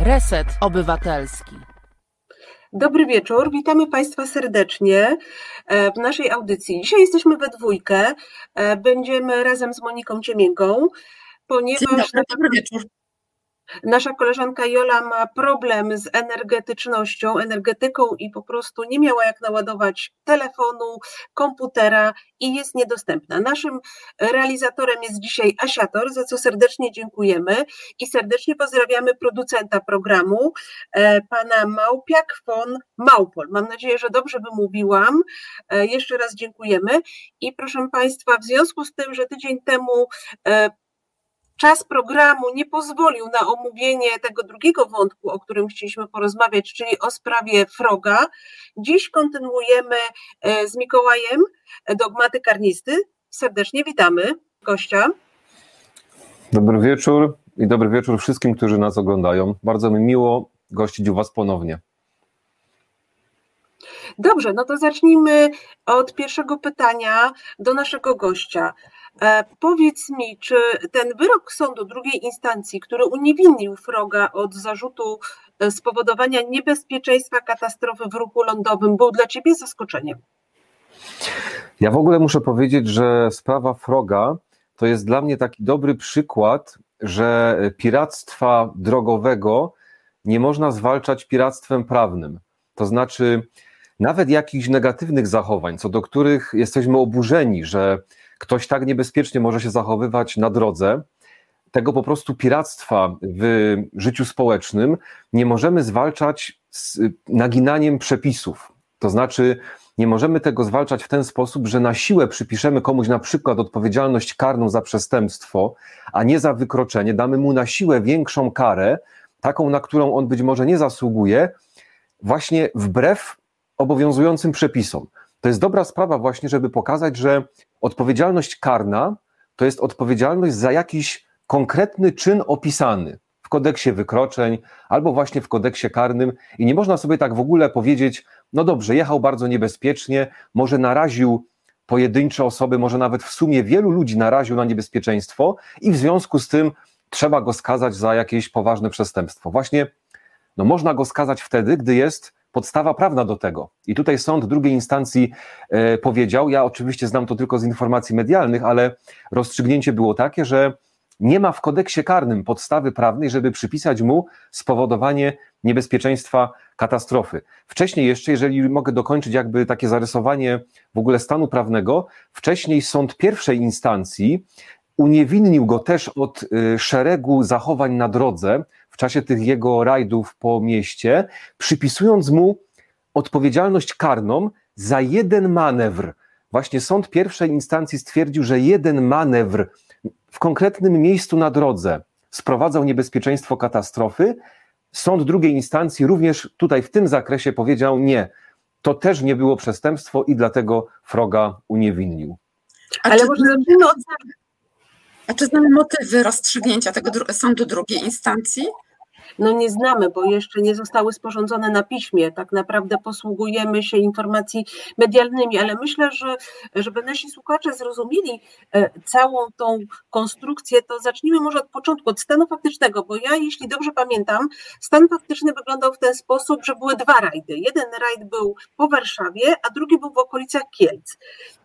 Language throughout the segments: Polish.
Reset Obywatelski. Dobry wieczór, witamy Państwa serdecznie e, w naszej audycji. Dzisiaj jesteśmy we dwójkę, e, będziemy razem z Moniką Ciemięgą, ponieważ... Dobry, dobry wieczór. Nasza koleżanka Jola ma problem z energetycznością, energetyką i po prostu nie miała jak naładować telefonu, komputera i jest niedostępna. Naszym realizatorem jest dzisiaj Asiator, za co serdecznie dziękujemy i serdecznie pozdrawiamy producenta programu, e, pana Małpiak von Małpol. Mam nadzieję, że dobrze wymówiłam. E, jeszcze raz dziękujemy i proszę Państwa, w związku z tym, że tydzień temu e, czas programu nie pozwolił na omówienie tego drugiego wątku, o którym chcieliśmy porozmawiać, czyli o sprawie Froga. Dziś kontynuujemy e, z Mikołajem e, dogmaty karnisty. Serdecznie witamy gościa. Dobry wieczór i dobry wieczór wszystkim, którzy nas oglądają. Bardzo mi miło gościć u Was ponownie. Dobrze, no to zacznijmy od pierwszego pytania do naszego gościa. E, powiedz mi, czy ten wyrok sądu drugiej instancji, który uniewinnił Froga od zarzutu e, spowodowania niebezpieczeństwa katastrofy w ruchu lądowym, był dla ciebie zaskoczeniem? Ja w ogóle muszę powiedzieć, że sprawa Froga to jest dla mnie taki dobry przykład, że piractwa drogowego nie można zwalczać piractwem prawnym. To znaczy, nawet jakichś negatywnych zachowań, co do których jesteśmy oburzeni, że ktoś tak niebezpiecznie może się zachowywać na drodze, tego po prostu piractwa w życiu społecznym nie możemy zwalczać z naginaniem przepisów. To znaczy, nie możemy tego zwalczać w ten sposób, że na siłę przypiszemy komuś na przykład odpowiedzialność karną za przestępstwo, a nie za wykroczenie, damy mu na siłę większą karę, taką, na którą on być może nie zasługuje, właśnie wbrew obowiązującym przepisom. To jest dobra sprawa właśnie, żeby pokazać, że odpowiedzialność karna to jest odpowiedzialność za jakiś konkretny czyn opisany w kodeksie wykroczeń albo właśnie w kodeksie karnym i nie można sobie tak w ogóle powiedzieć, no dobrze, jechał bardzo niebezpiecznie, może naraził pojedyncze osoby, może nawet w sumie wielu ludzi naraził na niebezpieczeństwo i w związku z tym trzeba go skazać za jakieś poważne przestępstwo. Właśnie no można go skazać wtedy, gdy jest podstawa prawna do tego. I tutaj sąd drugiej instancji e, powiedział, ja oczywiście znam to tylko z informacji medialnych, ale rozstrzygnięcie było takie, że nie ma w kodeksie karnym podstawy prawnej, żeby przypisać mu spowodowanie niebezpieczeństwa katastrofy. Wcześniej jeszcze, jeżeli mogę dokończyć jakby takie zarysowanie w ogóle stanu prawnego, wcześniej sąd pierwszej instancji uniewinnił go też od y, szeregu zachowań na drodze, w czasie tych jego rajdów po mieście, przypisując mu odpowiedzialność karną za jeden manewr. Właśnie sąd pierwszej instancji stwierdził, że jeden manewr w konkretnym miejscu na drodze sprowadzał niebezpieczeństwo katastrofy. Sąd drugiej instancji również tutaj w tym zakresie powiedział nie. To też nie było przestępstwo i dlatego Froga uniewinnił. Ale może zacznijmy od a czy znamy motywy rozstrzygnięcia tego sądu drugiej instancji? No nie znamy, bo jeszcze nie zostały sporządzone na piśmie. Tak naprawdę posługujemy się informacji medialnymi, ale myślę, że żeby nasi słuchacze zrozumieli e, całą tą konstrukcję, to zacznijmy może od początku, od stanu faktycznego, bo ja, jeśli dobrze pamiętam, stan faktyczny wyglądał w ten sposób, że były dwa rajdy. Jeden rajd był po Warszawie, a drugi był w okolicach Kielc.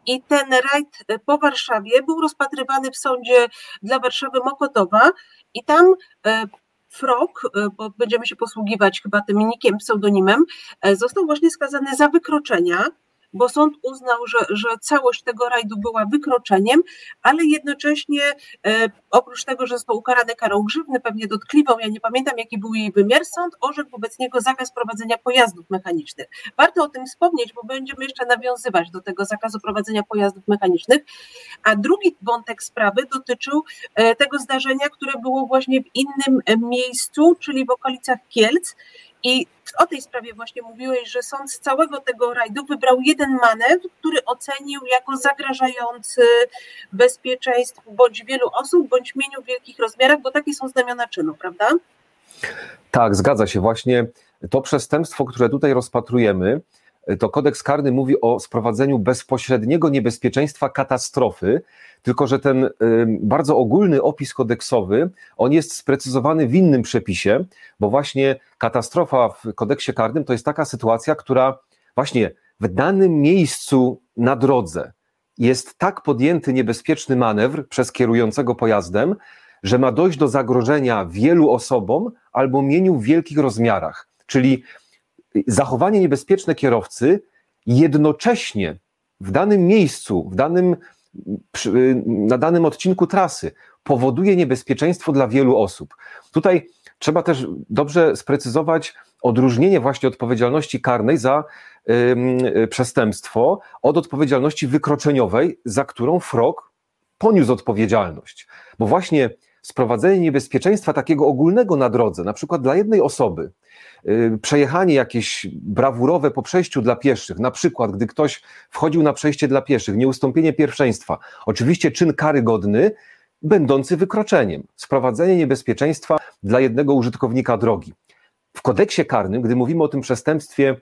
I ten rajd e, po Warszawie był rozpatrywany w sądzie dla Warszawy Mokotowa i tam e, Frog, e, bo będziemy się posługiwać chyba tym nikiem, pseudonimem, e, został właśnie skazany za wykroczenia bo sąd uznał, że, że całość tego rajdu była wykroczeniem, ale jednocześnie e, oprócz tego, że został ukarany karą grzywny, pewnie dotkliwą, ja nie pamiętam jaki był jej wymiar, sąd orzekł wobec niego zakaz prowadzenia pojazdów mechanicznych. Warto o tym wspomnieć, bo będziemy jeszcze nawiązywać do tego zakazu prowadzenia pojazdów mechanicznych. A drugi wątek sprawy dotyczył e, tego zdarzenia, które było właśnie w innym e, miejscu, czyli w okolicach Kielc i o tej sprawie właśnie mówiłeś, że sąd z całego tego rajdu wybrał jeden manewr, który ocenił jako zagrażający bezpieczeństwu bądź wielu osób, bądź mieniu w wielkich rozmiarach, bo takie są znamiona czynu, prawda? Tak, zgadza się. Właśnie to przestępstwo, które tutaj rozpatrujemy, to kodeks karny mówi o sprowadzeniu bezpośredniego niebezpieczeństwa katastrofy, tylko że ten bardzo ogólny opis kodeksowy, on jest sprecyzowany w innym przepisie, bo właśnie katastrofa w kodeksie karnym to jest taka sytuacja, która właśnie w danym miejscu na drodze jest tak podjęty niebezpieczny manewr przez kierującego pojazdem, że ma dojść do zagrożenia wielu osobom albo mieniu w wielkich rozmiarach. Czyli zachowanie niebezpieczne kierowcy jednocześnie w danym miejscu, w danym, na danym odcinku trasy powoduje niebezpieczeństwo dla wielu osób. Tutaj trzeba też dobrze sprecyzować odróżnienie właśnie odpowiedzialności karnej za y, przestępstwo od odpowiedzialności wykroczeniowej, za którą frog poniósł odpowiedzialność. Bo właśnie sprowadzenie niebezpieczeństwa takiego ogólnego na drodze, na przykład dla jednej osoby, przejechanie jakieś brawurowe po przejściu dla pieszych, na przykład gdy ktoś wchodził na przejście dla pieszych, nieustąpienie pierwszeństwa, oczywiście czyn karygodny, będący wykroczeniem, sprowadzenie niebezpieczeństwa dla jednego użytkownika drogi. W kodeksie karnym, gdy mówimy o tym przestępstwie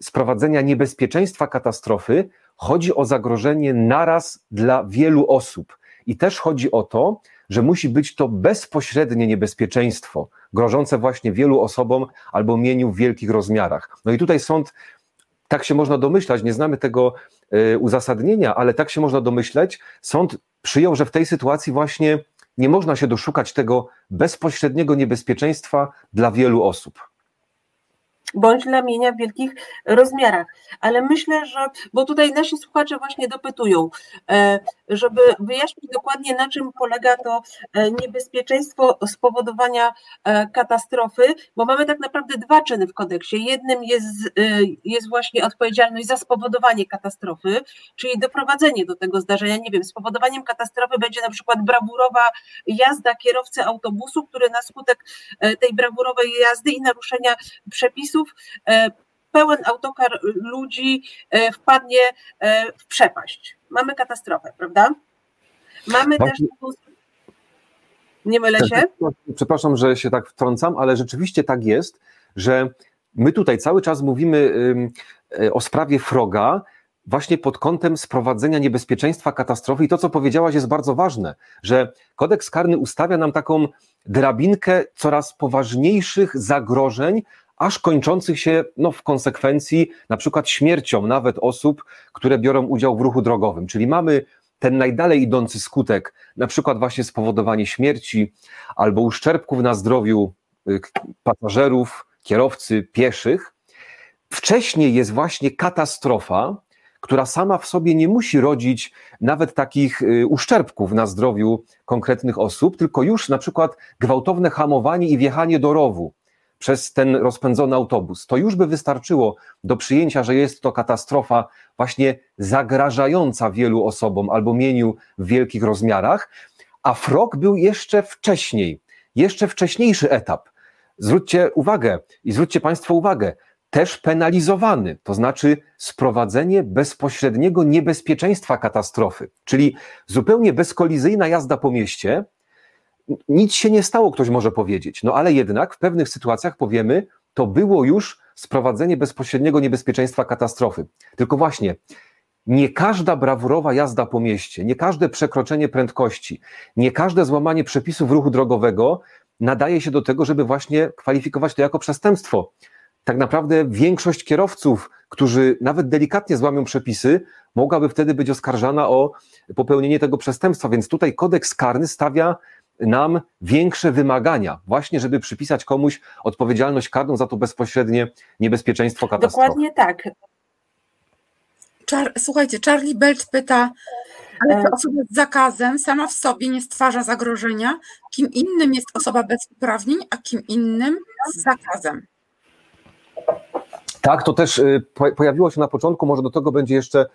sprowadzenia niebezpieczeństwa katastrofy, chodzi o zagrożenie naraz dla wielu osób. I też chodzi o to, że musi być to bezpośrednie niebezpieczeństwo, grożące właśnie wielu osobom albo mieniu w wielkich rozmiarach. No i tutaj sąd, tak się można domyślać, nie znamy tego y, uzasadnienia, ale tak się można domyśleć, sąd przyjął, że w tej sytuacji właśnie nie można się doszukać tego bezpośredniego niebezpieczeństwa dla wielu osób bądź dla mienia w wielkich rozmiarach. Ale myślę, że, bo tutaj nasi słuchacze właśnie dopytują, e, żeby wyjaśnić dokładnie, na czym polega to e, niebezpieczeństwo spowodowania e, katastrofy, bo mamy tak naprawdę dwa czyny w kodeksie. Jednym jest, jest właśnie odpowiedzialność za spowodowanie katastrofy, czyli doprowadzenie do tego zdarzenia. Nie wiem, spowodowaniem katastrofy będzie na przykład brawurowa jazda kierowcy autobusu, który na skutek tej brawurowej jazdy i naruszenia przepisów E, pełen autokar ludzi e, wpadnie e, w przepaść. Mamy katastrofę, prawda? Mamy też. Nie mylę się? Przepraszam, że się tak wtrącam, ale rzeczywiście tak jest, że my tutaj cały czas mówimy o sprawie Froga, właśnie pod kątem sprowadzenia niebezpieczeństwa katastrofy. I to, co powiedziałaś, jest bardzo ważne, że kodeks karny ustawia nam taką drabinkę coraz poważniejszych zagrożeń, aż kończących się no, w konsekwencji na przykład śmiercią nawet osób, które biorą udział w ruchu drogowym. Czyli mamy ten najdalej idący skutek, na przykład właśnie spowodowanie śmierci albo uszczerbków na zdrowiu y, pasażerów, kierowcy, pieszych. Wcześniej jest właśnie katastrofa, która sama w sobie nie musi rodzić nawet takich y, uszczerbków na zdrowiu konkretnych osób, tylko już na przykład gwałtowne hamowanie i wjechanie do rowu, przez ten rozpędzony autobus. To już by wystarczyło do przyjęcia, że jest to katastrofa właśnie zagrażająca wielu osobom albo mieniu w wielkich rozmiarach, a frog był jeszcze wcześniej, jeszcze wcześniejszy etap. Zwróćcie uwagę i zwróćcie Państwo uwagę, też penalizowany, to znaczy sprowadzenie bezpośredniego niebezpieczeństwa katastrofy, czyli zupełnie bezkolizyjna jazda po mieście, nic się nie stało, ktoś może powiedzieć. No ale jednak w pewnych sytuacjach powiemy, to było już sprowadzenie bezpośredniego niebezpieczeństwa katastrofy. Tylko właśnie, nie każda brawurowa jazda po mieście, nie każde przekroczenie prędkości, nie każde złamanie przepisów ruchu drogowego nadaje się do tego, żeby właśnie kwalifikować to jako przestępstwo. Tak naprawdę większość kierowców, którzy nawet delikatnie złamią przepisy, mogłaby wtedy być oskarżana o popełnienie tego przestępstwa. Więc tutaj kodeks karny stawia nam większe wymagania, właśnie żeby przypisać komuś odpowiedzialność karną za to bezpośrednie niebezpieczeństwo katastrofy. Dokładnie tak. Czar słuchajcie, Charlie Belt pyta, ale czy osoba z zakazem sama w sobie nie stwarza zagrożenia? Kim innym jest osoba bez uprawnień, a kim innym z zakazem? Tak, to też y, pojawiło się na początku, może do tego będzie jeszcze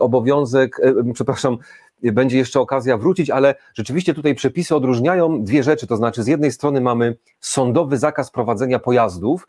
obowiązek, przepraszam, będzie jeszcze okazja wrócić, ale rzeczywiście tutaj przepisy odróżniają dwie rzeczy, to znaczy z jednej strony mamy sądowy zakaz prowadzenia pojazdów,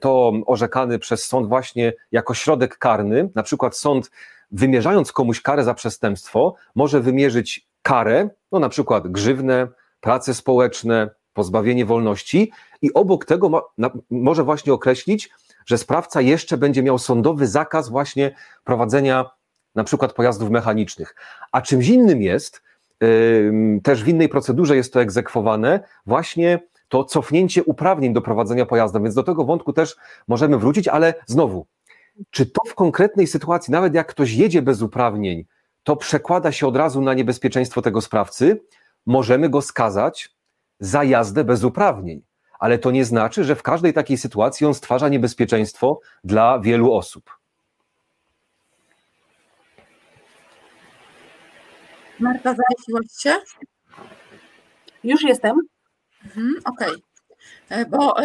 to orzekany przez sąd właśnie jako środek karny, na przykład sąd wymierzając komuś karę za przestępstwo, może wymierzyć karę, no na przykład grzywnę, prace społeczne, pozbawienie wolności. I obok tego ma, na, może właśnie określić, że sprawca jeszcze będzie miał sądowy zakaz właśnie prowadzenia na przykład pojazdów mechanicznych. A czymś innym jest, też w innej procedurze jest to egzekwowane, właśnie to cofnięcie uprawnień do prowadzenia pojazdu, więc do tego wątku też możemy wrócić, ale znowu, czy to w konkretnej sytuacji, nawet jak ktoś jedzie bez uprawnień, to przekłada się od razu na niebezpieczeństwo tego sprawcy, możemy go skazać za jazdę bez uprawnień. Ale to nie znaczy, że w każdej takiej sytuacji on stwarza niebezpieczeństwo dla wielu osób. Marta, zawiesiłaś się? Już jestem. Mhm, Okej. Okay. Bo,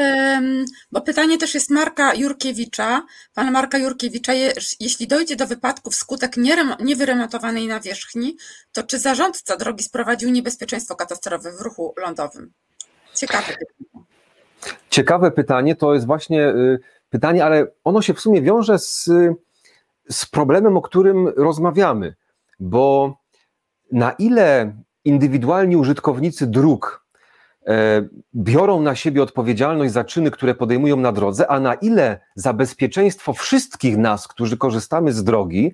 bo pytanie też jest Marka Jurkiewicza, pana Marka Jurkiewicza, jeśli dojdzie do wypadku wskutek niewyremontowanej nawierzchni, to czy zarządca drogi sprowadził niebezpieczeństwo katastrofowe w ruchu lądowym? Ciekawe pytanie. Ciekawe pytanie, to jest właśnie y, pytanie, ale ono się w sumie wiąże z, z problemem, o którym rozmawiamy, bo na ile indywidualni użytkownicy dróg e, biorą na siebie odpowiedzialność za czyny, które podejmują na drodze, a na ile za bezpieczeństwo wszystkich nas, którzy korzystamy z drogi,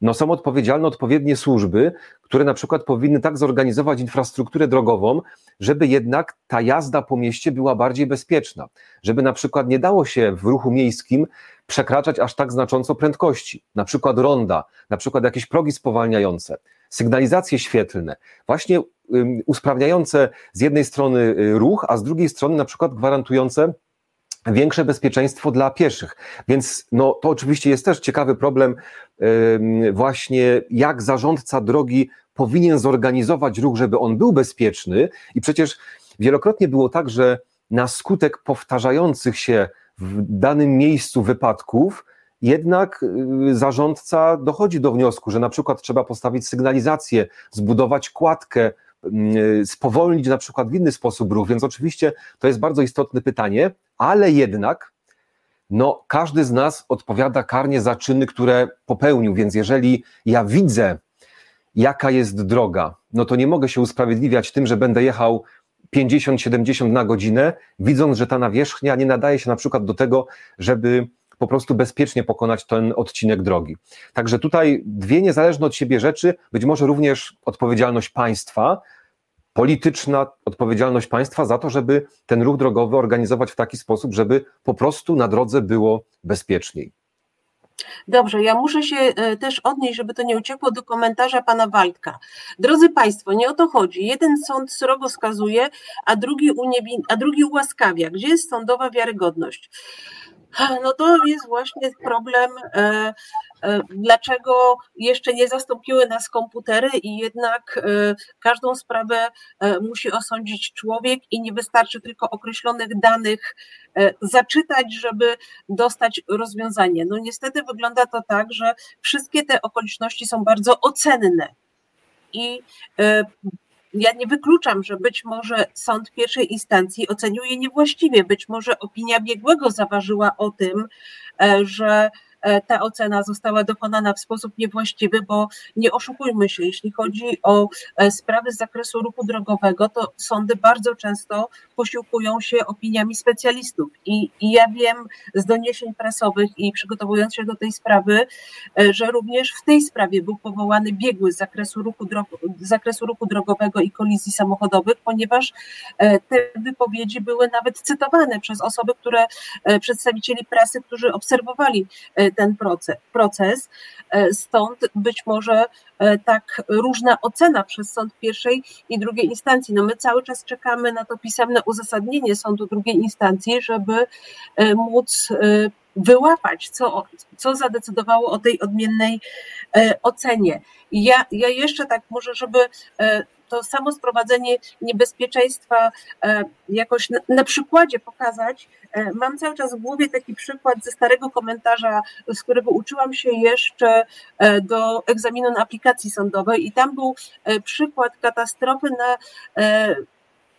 no są odpowiedzialne odpowiednie służby, które na przykład powinny tak zorganizować infrastrukturę drogową, żeby jednak ta jazda po mieście była bardziej bezpieczna, żeby na przykład nie dało się w ruchu miejskim przekraczać aż tak znacząco prędkości, na przykład ronda, na przykład jakieś progi spowalniające, sygnalizacje świetlne, właśnie usprawniające z jednej strony y, ruch, a z drugiej strony na przykład gwarantujące większe bezpieczeństwo dla pieszych. Więc no, to oczywiście jest też ciekawy problem, właśnie jak zarządca drogi powinien zorganizować ruch, żeby on był bezpieczny. I przecież wielokrotnie było tak, że na skutek powtarzających się w danym miejscu wypadków, jednak y, zarządca dochodzi do wniosku, że na przykład trzeba postawić sygnalizację, zbudować kładkę, y, spowolnić na przykład w inny sposób ruch, więc oczywiście to jest bardzo istotne pytanie, ale jednak no, każdy z nas odpowiada karnie za czyny, które popełnił, więc jeżeli ja widzę, jaka jest droga, no to nie mogę się usprawiedliwiać tym, że będę jechał 50-70 na godzinę, widząc, że ta nawierzchnia nie nadaje się na przykład do tego, żeby po prostu bezpiecznie pokonać ten odcinek drogi. Także tutaj dwie niezależne od siebie rzeczy, być może również odpowiedzialność państwa, polityczna odpowiedzialność państwa za to, żeby ten ruch drogowy organizować w taki sposób, żeby po prostu na drodze było bezpieczniej. Dobrze, ja muszę się e, też odnieść, żeby to nie uciekło do komentarza pana Waldka. Drodzy Państwo, nie o to chodzi. Jeden sąd srogo skazuje, a drugi, uniewin, a drugi ułaskawia. Gdzie jest sądowa wiarygodność? No to jest właśnie problem, e, e, dlaczego jeszcze nie zastąpiły nas komputery i jednak e, każdą sprawę musi osądzić człowiek i nie wystarczy tylko określonych danych zaczytać, żeby dostać rozwiązanie. No niestety wygląda to tak, że wszystkie te okoliczności są bardzo ocenne i ja nie wykluczam, że być może sąd pierwszej instancji ocenił je niewłaściwie, być może opinia biegłego zaważyła o tym, e, że ta ocena została dokonana w sposób niewłaściwy, bo nie oszukujmy się, jeśli chodzi o e, sprawy z zakresu ruchu drogowego, to sądy bardzo często posiłkują się opiniami specjalistów. I, i ja wiem z doniesień prasowych i przygotowując się do tej sprawy, e, że również w tej sprawie był powołany biegły z zakresu ruchu, z zakresu ruchu drogowego i kolizji samochodowych, ponieważ te wypowiedzi były nawet cytowane przez osoby, które przedstawicieli prasy, którzy obserwowali ten proces. E, stąd być może e, tak różna ocena przez sąd pierwszej i drugiej instancji. No my cały czas czekamy na to pisemne uzasadnienie sądu drugiej instancji, żeby e, móc wyłapać, co, co zadecydowało o tej odmiennej ocenie. Ja, ja jeszcze tak może, żeby to samo sprowadzenie niebezpieczeństwa e, jakoś na, na przykładzie pokazać. E, mam cały czas w głowie taki przykład ze starego komentarza, z którego uczyłam się jeszcze e, do egzaminu na aplikacji sądowej i tam był przykład katastrofy na,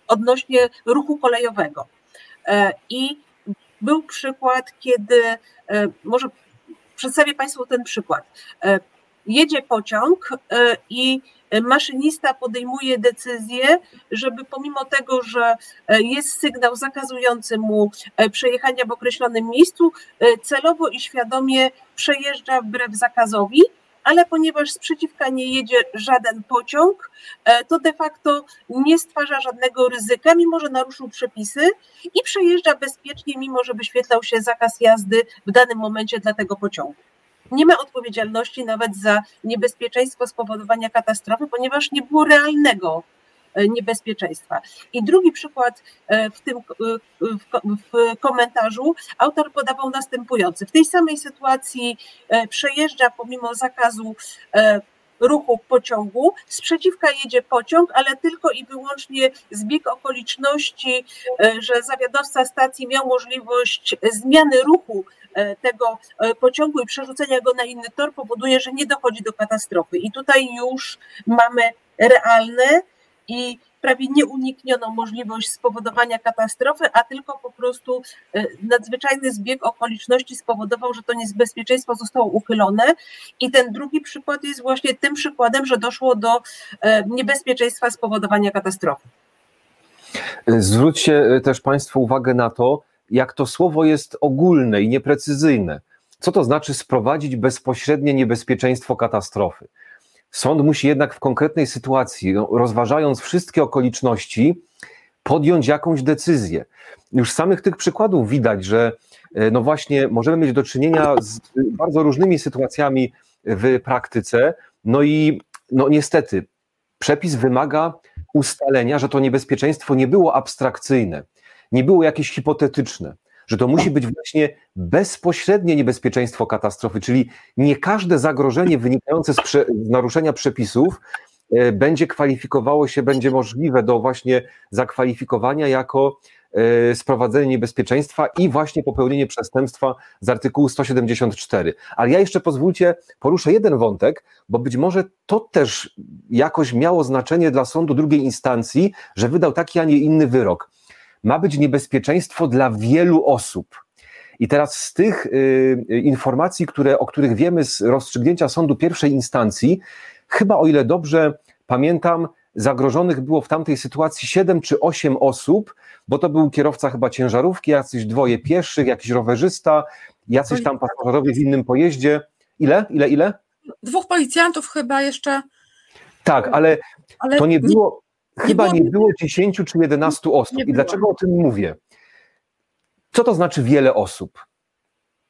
odnośnie ruchu kolejowego. I był przykład, kiedy, może przedstawię Państwu ten przykład jedzie pociąg i maszynista podejmuje decyzję, żeby pomimo tego, że jest sygnał zakazujący mu przejechania w określonym miejscu, celowo i świadomie przejeżdża wbrew zakazowi ale ponieważ sprzeciwka nie jedzie żaden pociąg, e, to de facto nie stwarza żadnego ryzyka, mimo że naruszył przepisy i przejeżdża bezpiecznie, mimo że wyświetlał się zakaz jazdy w danym momencie dla tego pociągu. Nie ma odpowiedzialności nawet za niebezpieczeństwo spowodowania katastrofy, ponieważ nie było realnego E, niebezpieczeństwa. I drugi przykład e, w tym e, w komentarzu autor podawał następujący. W tej samej sytuacji przejeżdża pomimo zakazu ruchu pociągu. Sprzeciwka jedzie pociąg, ale tylko i wyłącznie zbieg okoliczności, że zawiadowca stacji miał możliwość zmiany ruchu tego pociągu i przerzucenia go na inny tor powoduje, że nie dochodzi do katastrofy. I tutaj już mamy realne i prawie nieuniknioną możliwość spowodowania katastrofy, a tylko po prostu e, nadzwyczajny zbieg okoliczności spowodował, że to niebezpieczeństwo zostało uchylone. I ten drugi przykład jest właśnie tym przykładem, że doszło do e, niebezpieczeństwa spowodowania katastrofy. Zwróćcie e, też Państwo uwagę na to, jak to słowo jest ogólne i nieprecyzyjne. Co to znaczy sprowadzić bezpośrednie niebezpieczeństwo katastrofy? Sąd musi jednak w konkretnej sytuacji, no, rozważając wszystkie okoliczności, podjąć jakąś decyzję. Już z samych tych przykładów widać, że e, no właśnie możemy mieć do czynienia z bardzo różnymi sytuacjami w praktyce, no i no niestety przepis wymaga ustalenia, że to niebezpieczeństwo nie było abstrakcyjne, nie było jakieś hipotetyczne, że to musi być właśnie bezpośrednie niebezpieczeństwo katastrofy, czyli nie każde zagrożenie wynikające z, prze, z naruszenia przepisów e, będzie kwalifikowało się, będzie możliwe do właśnie zakwalifikowania jako e, sprowadzenie niebezpieczeństwa i właśnie popełnienie przestępstwa z artykułu 174. Ale ja jeszcze pozwólcie, poruszę jeden wątek, bo być może to też jakoś miało znaczenie dla sądu drugiej instancji, że wydał taki, a nie inny wyrok ma być niebezpieczeństwo dla wielu osób. I teraz z tych y, informacji, które, o których wiemy z rozstrzygnięcia sądu pierwszej instancji, chyba o ile dobrze pamiętam, zagrożonych było w tamtej sytuacji 7 czy 8 osób, bo to był kierowca chyba ciężarówki, jacyś dwoje pieszych, jakiś rowerzysta, jacyś tam pasażerowie w innym pojeździe. Ile? Ile? Ile? Dwóch policjantów chyba jeszcze. Tak, ale, ale to nie było. Chyba nie było, nie było 10 czy 11 osób. I dlaczego o tym mówię? Co to znaczy wiele osób?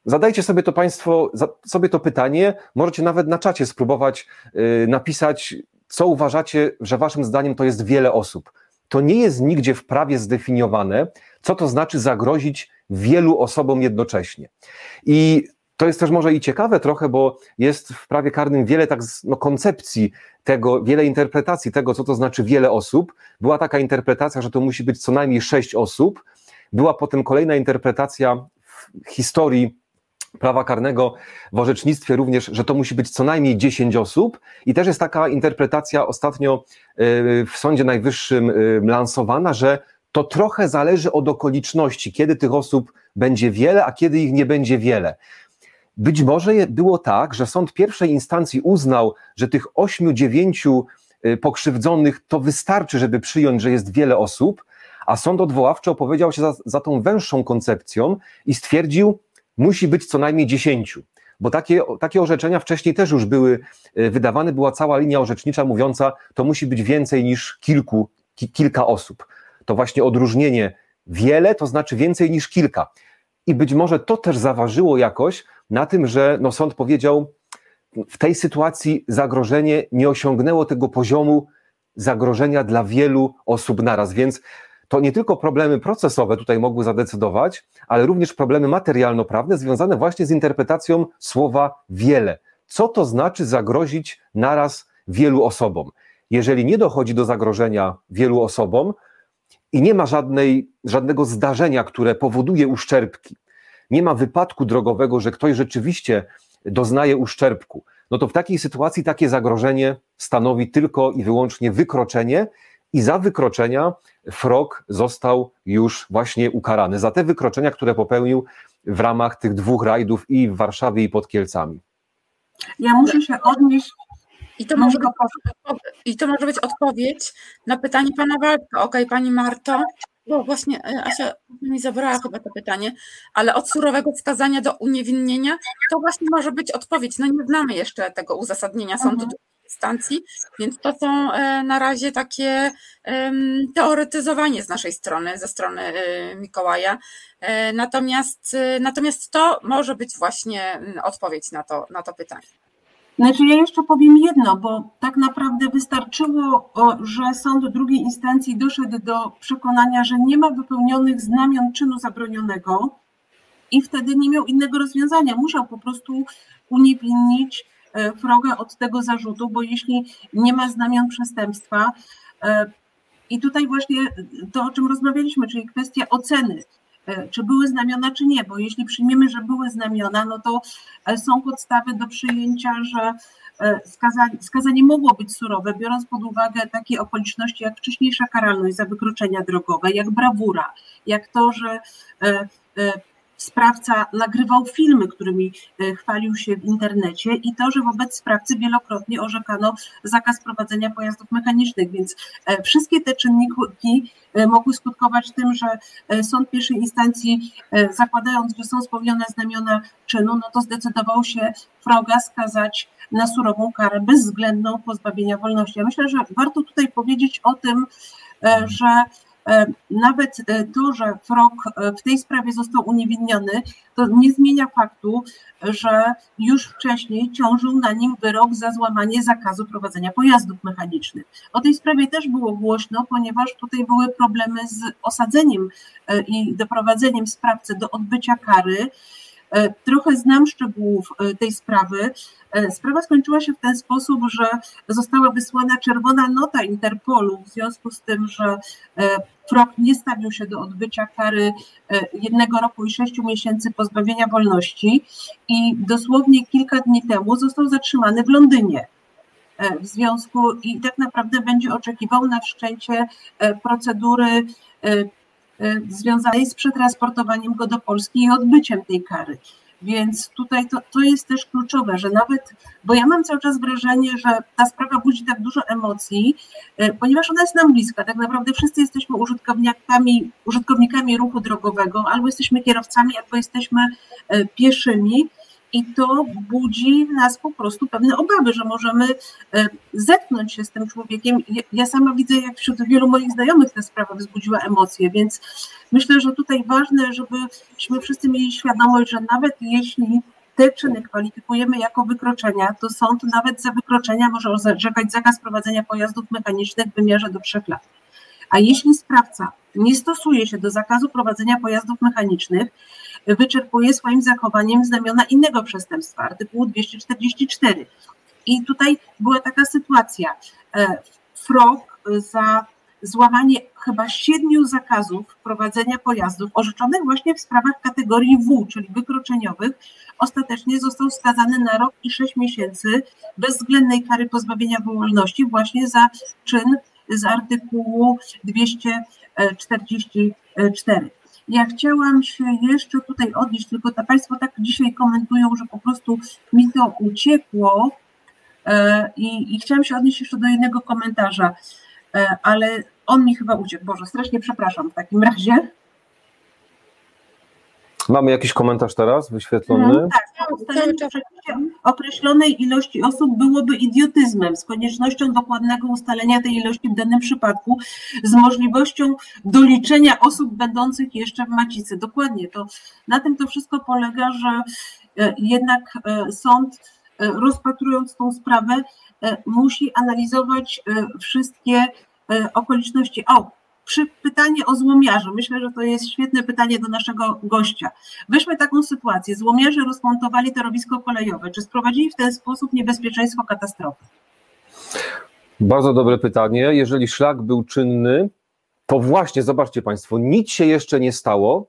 Zadajcie sobie to Państwo, sobie to pytanie. Możecie nawet na czacie spróbować yy, napisać, co uważacie, że Waszym zdaniem to jest wiele osób. To nie jest nigdzie w prawie zdefiniowane, co to znaczy zagrozić wielu osobom jednocześnie. I to jest też może i ciekawe trochę, bo jest w prawie karnym wiele tak no, koncepcji tego, wiele interpretacji tego, co to znaczy wiele osób. Była taka interpretacja, że to musi być co najmniej sześć osób. Była potem kolejna interpretacja w historii prawa karnego w orzecznictwie również, że to musi być co najmniej 10 osób i też jest taka interpretacja ostatnio y, w Sądzie Najwyższym y, lansowana, że to trochę zależy od okoliczności, kiedy tych osób będzie wiele, a kiedy ich nie będzie wiele. Być może było tak, że sąd pierwszej instancji uznał, że tych ośmiu, dziewięciu y, pokrzywdzonych to wystarczy, żeby przyjąć, że jest wiele osób, a sąd odwoławczy opowiedział się za, za tą węższą koncepcją i stwierdził, musi być co najmniej dziesięciu. Bo takie, takie orzeczenia wcześniej też już były y, wydawane, była cała linia orzecznicza mówiąca, to musi być więcej niż kilku, ki, kilka osób. To właśnie odróżnienie wiele to znaczy więcej niż kilka. I być może to też zaważyło jakoś na tym, że no, sąd powiedział, w tej sytuacji zagrożenie nie osiągnęło tego poziomu zagrożenia dla wielu osób naraz, więc to nie tylko problemy procesowe tutaj mogły zadecydować, ale również problemy materialno-prawne związane właśnie z interpretacją słowa wiele. Co to znaczy zagrozić naraz wielu osobom? Jeżeli nie dochodzi do zagrożenia wielu osobom i nie ma żadnej, żadnego zdarzenia, które powoduje uszczerbki, nie ma wypadku drogowego, że ktoś rzeczywiście doznaje uszczerbku, no to w takiej sytuacji takie zagrożenie stanowi tylko i wyłącznie wykroczenie i za wykroczenia Frog został już właśnie ukarany, za te wykroczenia, które popełnił w ramach tych dwóch rajdów i w Warszawie i pod Kielcami. Ja muszę się odnieść. I to, może być, I to może być odpowiedź na pytanie pana Waldka. Okej, pani Marto, bo właśnie e, Asia mi zabrała chyba to pytanie, ale od surowego wskazania do uniewinnienia to właśnie może być odpowiedź. No nie znamy jeszcze tego uzasadnienia sądu mhm. instancji, więc to są e, na razie takie teoretyzowanie z naszej strony, ze strony e, Mikołaja. Natomiast, natomiast to może być właśnie mm, odpowiedź na to, na to pytanie. Znaczy ja jeszcze powiem jedno, bo tak naprawdę wystarczyło, że sąd drugiej instancji doszedł do przekonania, że nie ma wypełnionych znamion czynu zabronionego i wtedy nie miał innego rozwiązania. Musiał po prostu uniewinnić e, Frogę od tego zarzutu, bo jeśli nie ma znamion przestępstwa, e, i tutaj właśnie to, o czym rozmawialiśmy, czyli kwestia oceny. E, czy były znamiona, czy nie, bo jeśli przyjmiemy, że były znamiona, no to e, są podstawy do przyjęcia, że e, skazanie, skazanie mogło być surowe, biorąc pod uwagę takie okoliczności jak wcześniejsza karalność za wykroczenia drogowe, jak brawura, jak to, że sprawca nagrywał filmy, którymi e, chwalił się w internecie i to, że wobec sprawcy wielokrotnie orzekano zakaz prowadzenia pojazdów mechanicznych, więc e, wszystkie te czynniki e, mogły skutkować tym, że sąd pierwszej instancji, zakładając, że są spełnione znamiona czynu, no to zdecydował się Froga skazać na surową karę bezwzględną pozbawienia wolności. Ja myślę, że warto tutaj powiedzieć o tym, że nawet e, to, że Frog e, w tej sprawie został uniewinniony, to nie zmienia faktu, że już wcześniej ciążył na nim wyrok za złamanie zakazu prowadzenia pojazdów mechanicznych. O tej sprawie też było głośno, ponieważ tutaj były problemy z osadzeniem i doprowadzeniem sprawcy do odbycia kary. E, trochę znam szczegółów e, tej sprawy. E, sprawa skończyła się w ten sposób, że została wysłana czerwona nota Interpolu w związku z tym, że Frog nie stawił się do odbycia kary jednego roku i sześciu miesięcy pozbawienia wolności i dosłownie kilka dni temu został zatrzymany w Londynie w związku i tak naprawdę będzie oczekiwał na wszczęcie procedury związanej z przetransportowaniem go do Polski i odbyciem tej kary. Więc tutaj to, to jest też kluczowe, że nawet, bo ja mam cały czas wrażenie, że ta sprawa budzi tak dużo emocji, y, ponieważ ona jest nam bliska. Tak naprawdę wszyscy jesteśmy użytkownikami, użytkownikami ruchu drogowego, albo jesteśmy kierowcami, albo jesteśmy y, pieszymi i to budzi nas po prostu pewne obawy, że możemy e, zetknąć się z tym człowiekiem. Ja sama widzę, jak wśród wielu moich znajomych ta sprawa wzbudziła emocje, więc myślę, że tutaj ważne, żebyśmy wszyscy mieli świadomość, że nawet jeśli te czyny kwalifikujemy jako wykroczenia, to sąd nawet za wykroczenia może orzekać zakaz prowadzenia pojazdów mechanicznych w wymiarze do trzech lat. A jeśli sprawca nie stosuje się do zakazu prowadzenia pojazdów mechanicznych, wyczerpuje swoim zachowaniem znamiona innego przestępstwa, artykułu 244. I tutaj była taka sytuacja. E, Frog za złamanie chyba siedmiu zakazów prowadzenia pojazdów orzeczonych właśnie w sprawach kategorii W, czyli wykroczeniowych, ostatecznie został skazany na rok i sześć miesięcy bezwzględnej kary pozbawienia wolności właśnie za czyn z artykułu 244. Ja chciałam się jeszcze tutaj odnieść, tylko to Państwo tak dzisiaj komentują, że po prostu mi to uciekło e, i, i chciałam się odnieść jeszcze do jednego komentarza, e, ale on mi chyba uciekł. Boże, strasznie przepraszam w takim razie. Mamy jakiś komentarz teraz wyświetlony? No, tak, ustalenie określonej ilości osób byłoby idiotyzmem z koniecznością dokładnego ustalenia tej ilości w danym przypadku, z możliwością doliczenia osób będących jeszcze w macicy. Dokładnie to na tym to wszystko polega, że e, jednak e, sąd e, rozpatrując tą sprawę musi analizować wszystkie okoliczności. O, przy pytanie o złomiarze. Myślę, że to jest świetne pytanie do naszego gościa. Weźmy taką sytuację. Złomiarze rozmontowali torowisko kolejowe. Czy sprowadzili w ten sposób niebezpieczeństwo katastrofy? Bardzo dobre pytanie. Jeżeli szlak był czynny, to właśnie, zobaczcie Państwo, nic się jeszcze nie stało,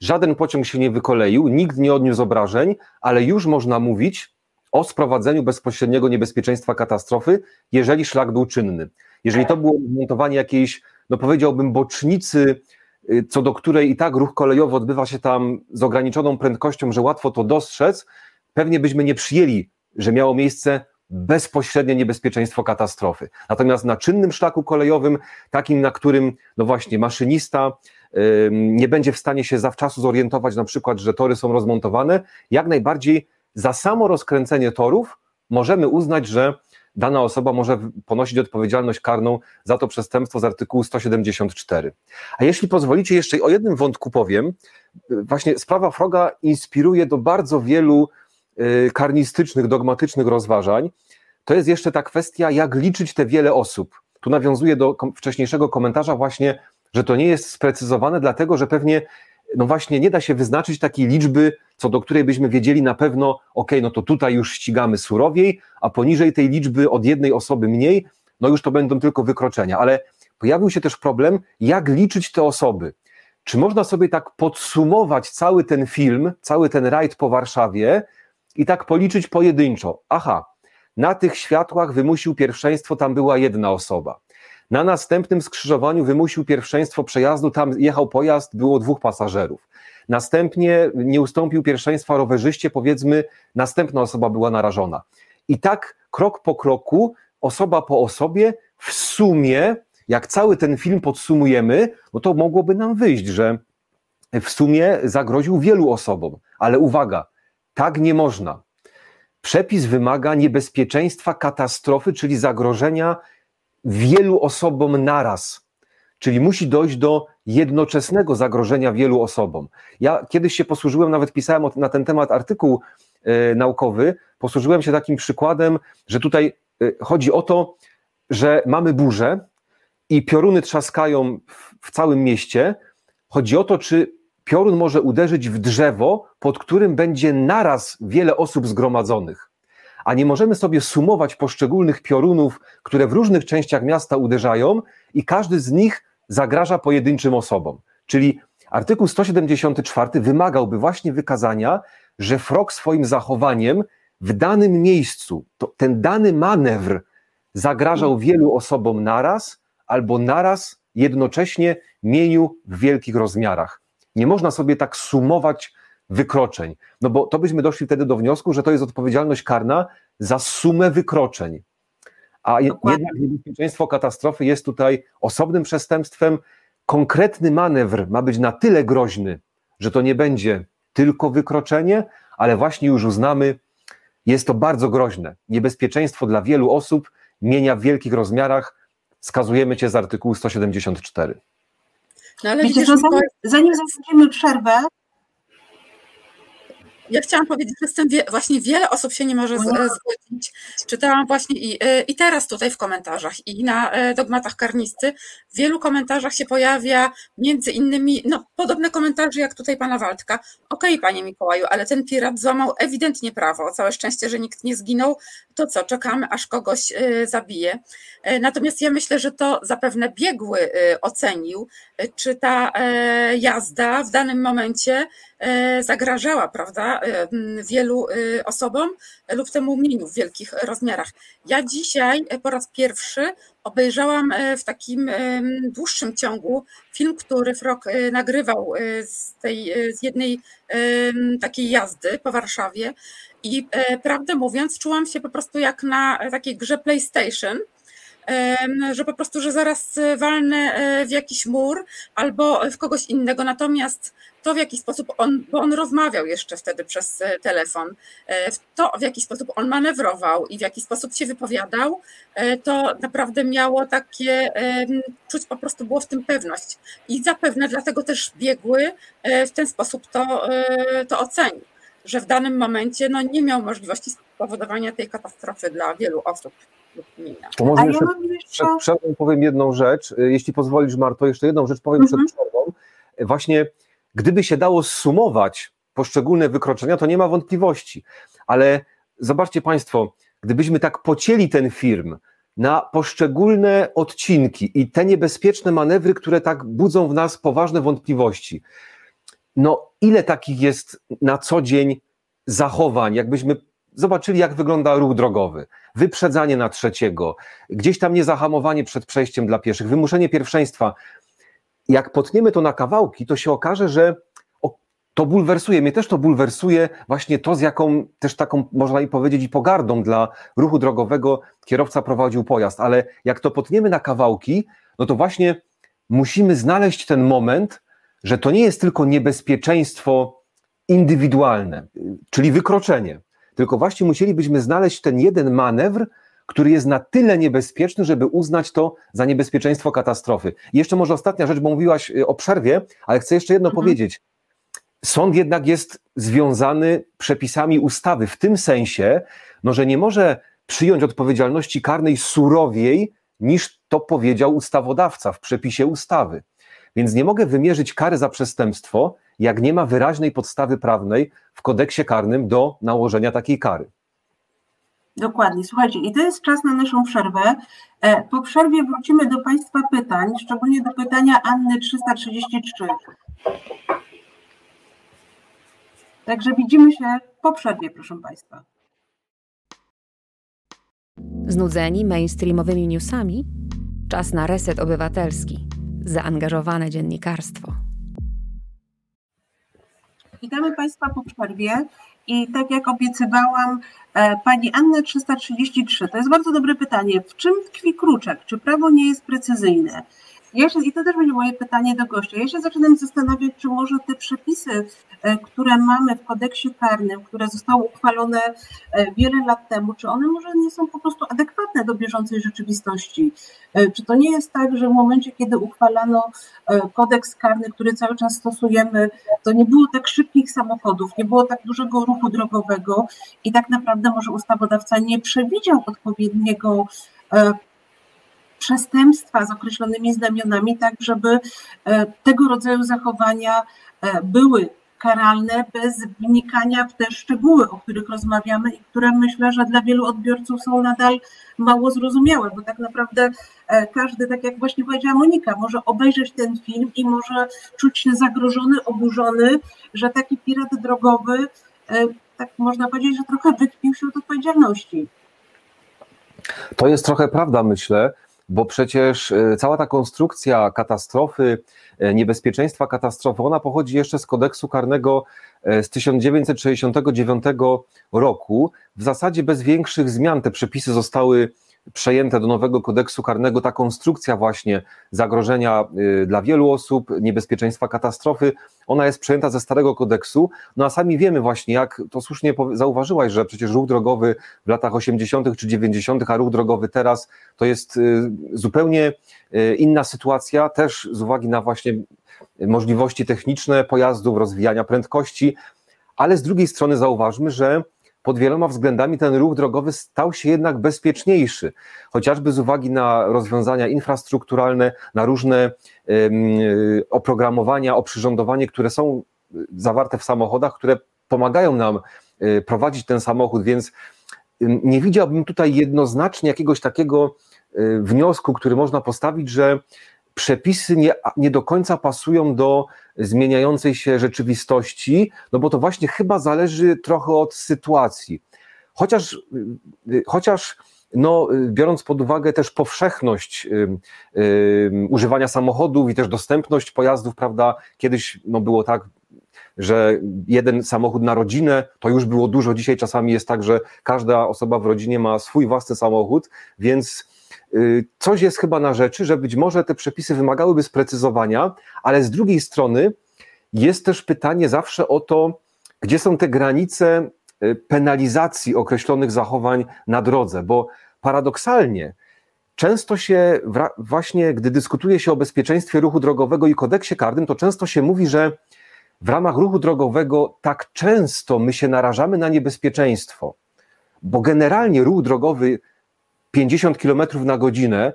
żaden pociąg się nie wykoleił, nikt nie odniósł obrażeń, ale już można mówić o sprowadzeniu bezpośredniego niebezpieczeństwa katastrofy, jeżeli szlak był czynny. Jeżeli to było montowanie jakiejś no powiedziałbym, bocznicy, y, co do której i tak ruch kolejowy odbywa się tam z ograniczoną prędkością, że łatwo to dostrzec, pewnie byśmy nie przyjęli że miało miejsce bezpośrednie niebezpieczeństwo katastrofy. Natomiast na czynnym szlaku kolejowym, takim, na którym, no właśnie, maszynista nie będzie w stanie się zawczasu zorientować, na przykład, że tory są rozmontowane, jak najbardziej za samo rozkręcenie torów możemy uznać, że dana osoba może ponosić odpowiedzialność karną za to przestępstwo z artykułu 174. A jeśli pozwolicie, jeszcze o jednym wątku powiem. Właśnie sprawa Froga inspiruje do bardzo wielu y, karnistycznych, dogmatycznych rozważań. To jest jeszcze ta kwestia, jak liczyć te wiele osób. Tu nawiązuję do wcześniejszego komentarza właśnie, że to nie jest sprecyzowane, dlatego że pewnie no właśnie nie da się wyznaczyć takiej liczby, co do której byśmy wiedzieli na pewno, ok, no to tutaj już ścigamy surowiej, a poniżej tej liczby od jednej osoby mniej, no już to będą tylko wykroczenia. Ale pojawił się też problem, jak liczyć te osoby. Czy można sobie tak podsumować cały ten film, cały ten rajd po Warszawie i tak policzyć pojedynczo? Aha, na tych światłach wymusił pierwszeństwo, tam była jedna osoba. Na następnym skrzyżowaniu wymusił pierwszeństwo przejazdu, tam jechał pojazd, było dwóch pasażerów. Następnie nie ustąpił pierwszeństwa rowerzyście, powiedzmy, następna osoba była narażona. I tak krok po kroku, osoba po osobie, w sumie, jak cały ten film podsumujemy, no to mogłoby nam wyjść, że w sumie zagroził wielu osobom. Ale uwaga, tak nie można. Przepis wymaga niebezpieczeństwa katastrofy, czyli zagrożenia wielu osobom naraz. Czyli musi dojść do jednoczesnego zagrożenia wielu osobom. Ja kiedyś się posłużyłem, nawet pisałem na ten temat artykuł e, naukowy, posłużyłem się takim przykładem, że tutaj e, chodzi o to, że mamy burzę i pioruny trzaskają w, w całym mieście. Chodzi o to, czy piorun może uderzyć w drzewo, pod którym będzie naraz wiele osób zgromadzonych a nie możemy sobie sumować poszczególnych piorunów, które w różnych częściach miasta uderzają i każdy z nich zagraża pojedynczym osobom. Czyli artykuł 174 wymagałby właśnie wykazania, że frog swoim zachowaniem w danym miejscu, ten dany manewr zagrażał wielu osobom naraz albo naraz jednocześnie mieniu w wielkich rozmiarach. Nie można sobie tak sumować wykroczeń. No bo to byśmy doszli wtedy do wniosku, że to jest odpowiedzialność karna za sumę wykroczeń. A Dokładnie. jednak niebezpieczeństwo katastrofy jest tutaj osobnym przestępstwem. Konkretny manewr ma być na tyle groźny, że to nie będzie tylko wykroczenie, ale właśnie już uznamy, jest to bardzo groźne. Niebezpieczeństwo dla wielu osób, mienia w wielkich rozmiarach. Skazujemy cię z artykułu 174. No ale Wiecie, widzisz, zanim, zanim zakończymy przerwę, ja chciałam powiedzieć, że z tym wie, właśnie wiele osób się nie może zgodzić. Czytałam właśnie i, e, i teraz tutaj w komentarzach i na e, dogmatach karnisty w wielu komentarzach się pojawia między innymi no, podobne komentarze jak tutaj pana Waldka. Okej, okay, panie Mikołaju, ale ten pirat złamał ewidentnie prawo. Całe szczęście, że nikt nie zginął. To co, czekamy aż kogoś e, zabije. Natomiast ja myślę, że to zapewne biegły ocenił, czy ta jazda w danym momencie zagrażała, prawda? E, wielu e, osobom lub temu mieniu w wielkich rozmiarach. Ja dzisiaj po raz pierwszy obejrzałam e, w takim dłuższym ciągu film, który Frog nagrywał z, tej, z jednej takiej jazdy po Warszawie. I prawdę mówiąc czułam się po prostu jak na takiej grze PlayStation, że po prostu, że zaraz walnę w jakiś mur albo w kogoś innego. Natomiast to, w jaki sposób on, bo on rozmawiał jeszcze wtedy przez e, telefon, e, to, w jaki sposób on manewrował i w jaki sposób się wypowiadał, e, to naprawdę miało takie, czuć po prostu było w tym pewność. I zapewne dlatego też biegły w ten sposób to, to ocenił, że w danym momencie no, nie miał możliwości spowodowania tej katastrofy dla wielu osób. To może jeszcze, ja jeszcze... przed przerwą powiem jedną rzecz. Jeśli pozwolisz, Marto, jeszcze jedną rzecz powiem mhm. przed przerwą. Właśnie Gdyby się dało sumować poszczególne wykroczenia, to nie ma wątpliwości. Ale zobaczcie Państwo, gdybyśmy tak pocięli ten film na poszczególne odcinki i te niebezpieczne manewry, które tak budzą w nas poważne wątpliwości, no ile takich jest na co dzień zachowań, jakbyśmy zobaczyli, jak wygląda ruch drogowy, wyprzedzanie na trzeciego, gdzieś tam niezahamowanie przed przejściem dla pieszych, wymuszenie pierwszeństwa. Jak potniemy to na kawałki, to się okaże, że to bulwersuje. Mnie też to bulwersuje właśnie to, z jaką też taką, można i powiedzieć, i pogardą dla ruchu drogowego kierowca prowadził pojazd. Ale jak to potniemy na kawałki, no to właśnie musimy znaleźć ten moment, że to nie jest tylko niebezpieczeństwo indywidualne, czyli wykroczenie, tylko właśnie musielibyśmy znaleźć ten jeden manewr, który jest na tyle niebezpieczny, żeby uznać to za niebezpieczeństwo katastrofy. I jeszcze może ostatnia rzecz, bo mówiłaś y, o przerwie, ale chcę jeszcze jedno mhm. powiedzieć. Sąd jednak jest związany przepisami ustawy w tym sensie, no, że nie może przyjąć odpowiedzialności karnej surowiej niż to powiedział ustawodawca w przepisie ustawy. Więc nie mogę wymierzyć kary za przestępstwo, jak nie ma wyraźnej podstawy prawnej w kodeksie karnym do nałożenia takiej kary. Dokładnie. Słuchajcie, i to jest czas na naszą przerwę. E, po przerwie wrócimy do Państwa pytań, szczególnie do pytania Anny 333. Także widzimy się po przerwie, proszę Państwa. Znudzeni mainstreamowymi newsami? Czas na reset obywatelski. Zaangażowane dziennikarstwo. Witamy Państwa po przerwie i tak jak obiecywałam, e, Pani Anna 333, to jest bardzo dobre pytanie. W czym tkwi kruczek? Czy prawo nie jest precyzyjne? Ja I to też będzie moje pytanie do gościa. Ja się zaczynam zastanawiać, czy może te przepisy, e, które mamy w kodeksie karnym, które zostały uchwalone e, wiele lat temu, czy one może nie są po prostu adekwatne do bieżącej rzeczywistości? E, czy to nie jest tak, że w momencie, kiedy uchwalano kodeks karny, który cały czas stosujemy, to nie było tak szybkich samochodów, nie było tak dużego ruchu drogowego i tak naprawdę może ustawodawca nie przewidział odpowiedniego przestępstwa z określonymi znamionami, tak żeby e, tego rodzaju zachowania e, były karalne bez wnikania w te szczegóły, o których rozmawiamy i które myślę, że dla wielu odbiorców są nadal mało zrozumiałe, bo tak naprawdę e, każdy, tak jak właśnie powiedziała Monika, może obejrzeć ten film i może czuć się zagrożony, oburzony, że taki pirat drogowy, tak można powiedzieć, że trochę wykpił się od odpowiedzialności. To jest trochę prawda, myślę bo przecież e, cała ta konstrukcja katastrofy, e, niebezpieczeństwa katastrofy, ona pochodzi jeszcze z kodeksu karnego e, z 1969 roku. W zasadzie bez większych zmian te przepisy zostały przejęte do nowego kodeksu karnego ta konstrukcja właśnie zagrożenia y, dla wielu osób, niebezpieczeństwa katastrofy, ona jest przejęta ze starego kodeksu, no a sami wiemy właśnie, jak to słusznie zauważyłaś, że przecież ruch drogowy w latach 80. czy 90., a ruch drogowy teraz to jest y, zupełnie y, inna sytuacja, też z uwagi na właśnie możliwości techniczne pojazdów, rozwijania prędkości, ale z drugiej strony zauważmy, że pod wieloma względami ten ruch drogowy stał się jednak bezpieczniejszy, chociażby z uwagi na rozwiązania infrastrukturalne, na różne y, oprogramowania, oprzyrządowanie, które są zawarte w samochodach, które pomagają nam y, prowadzić ten samochód, więc nie widziałbym tutaj jednoznacznie jakiegoś takiego wniosku, który można postawić, że przepisy nie, nie do końca pasują do zmieniającej się rzeczywistości, no bo to właśnie chyba zależy trochę od sytuacji. Chociaż, y, chociaż no, biorąc pod uwagę też powszechność y, y, używania samochodów i też dostępność pojazdów, prawda, kiedyś no, było tak, że jeden samochód na rodzinę to już było dużo. Dzisiaj czasami jest tak, że każda osoba w rodzinie ma swój własny samochód, więc Y, coś jest chyba na rzeczy, że być może te przepisy wymagałyby sprecyzowania, ale z drugiej strony jest też pytanie zawsze o to, gdzie są te granice y, penalizacji określonych zachowań na drodze, bo paradoksalnie często się właśnie, gdy dyskutuje się o bezpieczeństwie ruchu drogowego i kodeksie karnym, to często się mówi, że w ramach ruchu drogowego tak często my się narażamy na niebezpieczeństwo, bo generalnie ruch drogowy 50 km na godzinę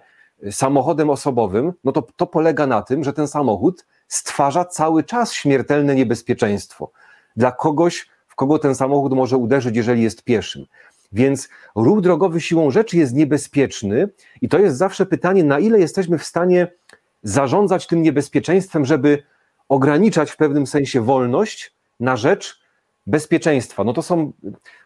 samochodem osobowym, no to to polega na tym, że ten samochód stwarza cały czas śmiertelne niebezpieczeństwo dla kogoś, w kogo ten samochód może uderzyć, jeżeli jest pieszym. Więc ruch drogowy siłą rzeczy jest niebezpieczny i to jest zawsze pytanie, na ile jesteśmy w stanie zarządzać tym niebezpieczeństwem, żeby ograniczać w pewnym sensie wolność na rzecz bezpieczeństwa. No to są